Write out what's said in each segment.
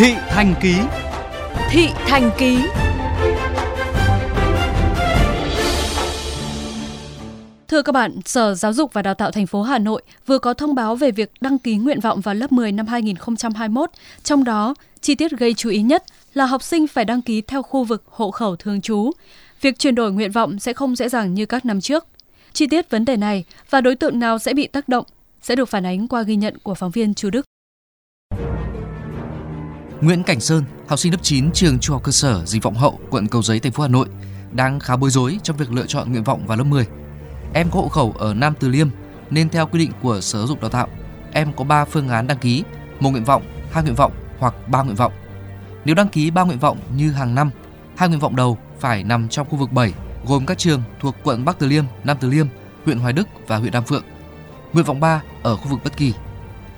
Thị Thành Ký Thị Thành Ký Thưa các bạn, Sở Giáo dục và Đào tạo thành phố Hà Nội vừa có thông báo về việc đăng ký nguyện vọng vào lớp 10 năm 2021, trong đó chi tiết gây chú ý nhất là học sinh phải đăng ký theo khu vực hộ khẩu thường trú. Việc chuyển đổi nguyện vọng sẽ không dễ dàng như các năm trước. Chi tiết vấn đề này và đối tượng nào sẽ bị tác động sẽ được phản ánh qua ghi nhận của phóng viên Chu Đức. Nguyễn Cảnh Sơn, học sinh lớp 9 trường Trung học cơ sở Dịch Vọng Hậu, quận Cầu Giấy, thành phố Hà Nội, đang khá bối rối trong việc lựa chọn nguyện vọng vào lớp 10. Em có hộ khẩu ở Nam Từ Liêm nên theo quy định của Sở Giáo dục Đào tạo, em có 3 phương án đăng ký, một nguyện vọng, hai nguyện vọng hoặc ba nguyện vọng. Nếu đăng ký ba nguyện vọng như hàng năm, hai nguyện vọng đầu phải nằm trong khu vực 7 gồm các trường thuộc quận Bắc Từ Liêm, Nam Từ Liêm, huyện Hoài Đức và huyện Đan Phượng. Nguyện vọng 3 ở khu vực bất kỳ.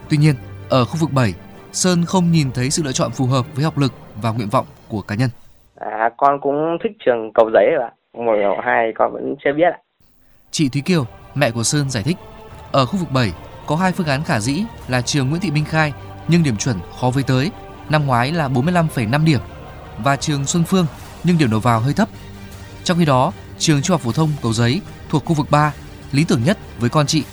Tuy nhiên, ở khu vực 7, Sơn không nhìn thấy sự lựa chọn phù hợp với học lực và nguyện vọng của cá nhân. À, con cũng thích trường cầu giấy ạ. Một hoặc hai con vẫn chưa biết ạ. Chị Thúy Kiều, mẹ của Sơn giải thích, ở khu vực 7 có hai phương án khả dĩ là trường Nguyễn Thị Minh Khai nhưng điểm chuẩn khó với tới, năm ngoái là 45,5 điểm và trường Xuân Phương nhưng điểm đầu vào hơi thấp. Trong khi đó, trường Trung học phổ thông Cầu Giấy thuộc khu vực 3, lý tưởng nhất với con chị,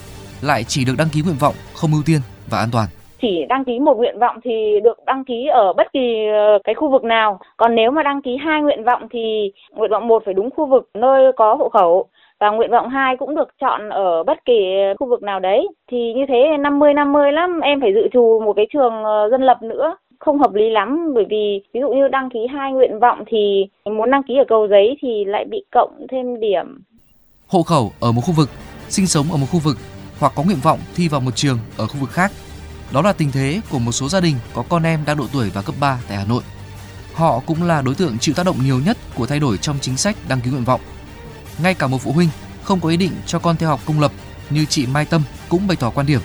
lại chỉ được đăng ký nguyện vọng không ưu tiên và an toàn chỉ đăng ký một nguyện vọng thì được đăng ký ở bất kỳ ờ, cái khu vực nào. Còn nếu mà đăng ký hai nguyện vọng thì nguyện vọng một phải đúng khu vực, nơi có hộ khẩu. Và nguyện vọng 2 cũng được chọn ở bất kỳ khu vực nào đấy. Thì như thế 50 50 lắm, em phải dự trù một cái trường ờ, dân lập nữa. Không hợp lý lắm, bởi vì ví dụ như đăng ký hai nguyện vọng thì muốn đăng ký ở cầu giấy thì lại bị cộng thêm điểm. Hộ khẩu ở một khu vực, sinh sống ở một khu vực, hoặc có nguyện vọng thi vào một trường ở khu vực khác đó là tình thế của một số gia đình có con em đang độ tuổi vào cấp 3 tại Hà Nội. Họ cũng là đối tượng chịu tác động nhiều nhất của thay đổi trong chính sách đăng ký nguyện vọng. Ngay cả một phụ huynh không có ý định cho con theo học công lập như chị Mai Tâm cũng bày tỏ quan điểm,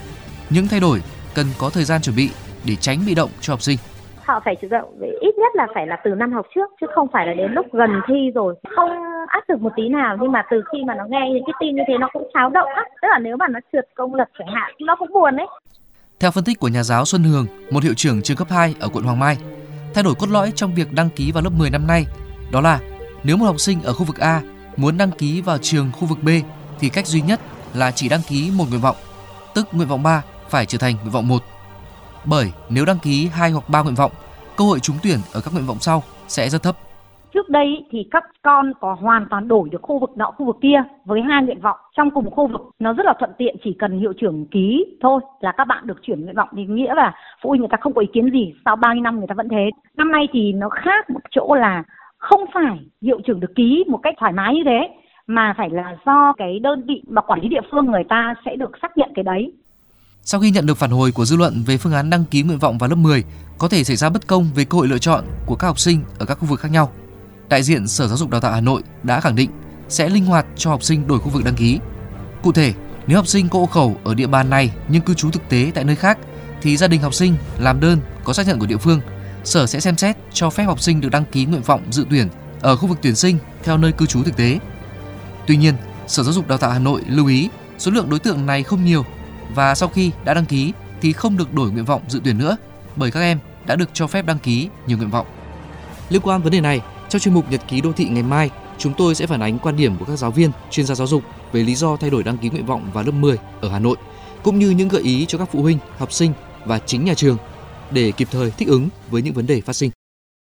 những thay đổi cần có thời gian chuẩn bị để tránh bị động cho học sinh. Họ phải chủ động về ít nhất là phải là từ năm học trước, chứ không phải là đến lúc gần thi rồi. Không áp được một tí nào, nhưng mà từ khi mà nó nghe những cái tin như thế nó cũng xáo động á. Tức là nếu mà nó trượt công lập chẳng hạn, nó cũng buồn đấy. Theo phân tích của nhà giáo Xuân Hường, một hiệu trưởng trường cấp 2 ở quận Hoàng Mai, thay đổi cốt lõi trong việc đăng ký vào lớp 10 năm nay đó là nếu một học sinh ở khu vực A muốn đăng ký vào trường khu vực B thì cách duy nhất là chỉ đăng ký một nguyện vọng, tức nguyện vọng 3 phải trở thành nguyện vọng 1. Bởi nếu đăng ký hai hoặc ba nguyện vọng, cơ hội trúng tuyển ở các nguyện vọng sau sẽ rất thấp. Trước đây thì các con có hoàn toàn đổi được khu vực nọ khu vực kia với hai nguyện vọng trong cùng khu vực nó rất là thuận tiện chỉ cần hiệu trưởng ký thôi là các bạn được chuyển nguyện vọng thì nghĩa là phụ huynh người ta không có ý kiến gì sau bao nhiêu năm người ta vẫn thế. Năm nay thì nó khác một chỗ là không phải hiệu trưởng được ký một cách thoải mái như thế mà phải là do cái đơn vị mà quản lý địa phương người ta sẽ được xác nhận cái đấy. Sau khi nhận được phản hồi của dư luận về phương án đăng ký nguyện vọng vào lớp 10 có thể xảy ra bất công về cơ hội lựa chọn của các học sinh ở các khu vực khác nhau, đại diện Sở Giáo dục Đào tạo Hà Nội đã khẳng định sẽ linh hoạt cho học sinh đổi khu vực đăng ký. Cụ thể, nếu học sinh có hộ khẩu ở địa bàn này nhưng cư trú thực tế tại nơi khác thì gia đình học sinh làm đơn có xác nhận của địa phương, Sở sẽ xem xét cho phép học sinh được đăng ký nguyện vọng dự tuyển ở khu vực tuyển sinh theo nơi cư trú thực tế. Tuy nhiên, Sở Giáo dục Đào tạo Hà Nội lưu ý số lượng đối tượng này không nhiều và sau khi đã đăng ký thì không được đổi nguyện vọng dự tuyển nữa bởi các em đã được cho phép đăng ký nhiều nguyện vọng. Liên quan vấn đề này, trong chuyên mục Nhật ký đô thị ngày mai, chúng tôi sẽ phản ánh quan điểm của các giáo viên, chuyên gia giáo dục về lý do thay đổi đăng ký nguyện vọng vào lớp 10 ở Hà Nội, cũng như những gợi ý cho các phụ huynh, học sinh và chính nhà trường để kịp thời thích ứng với những vấn đề phát sinh.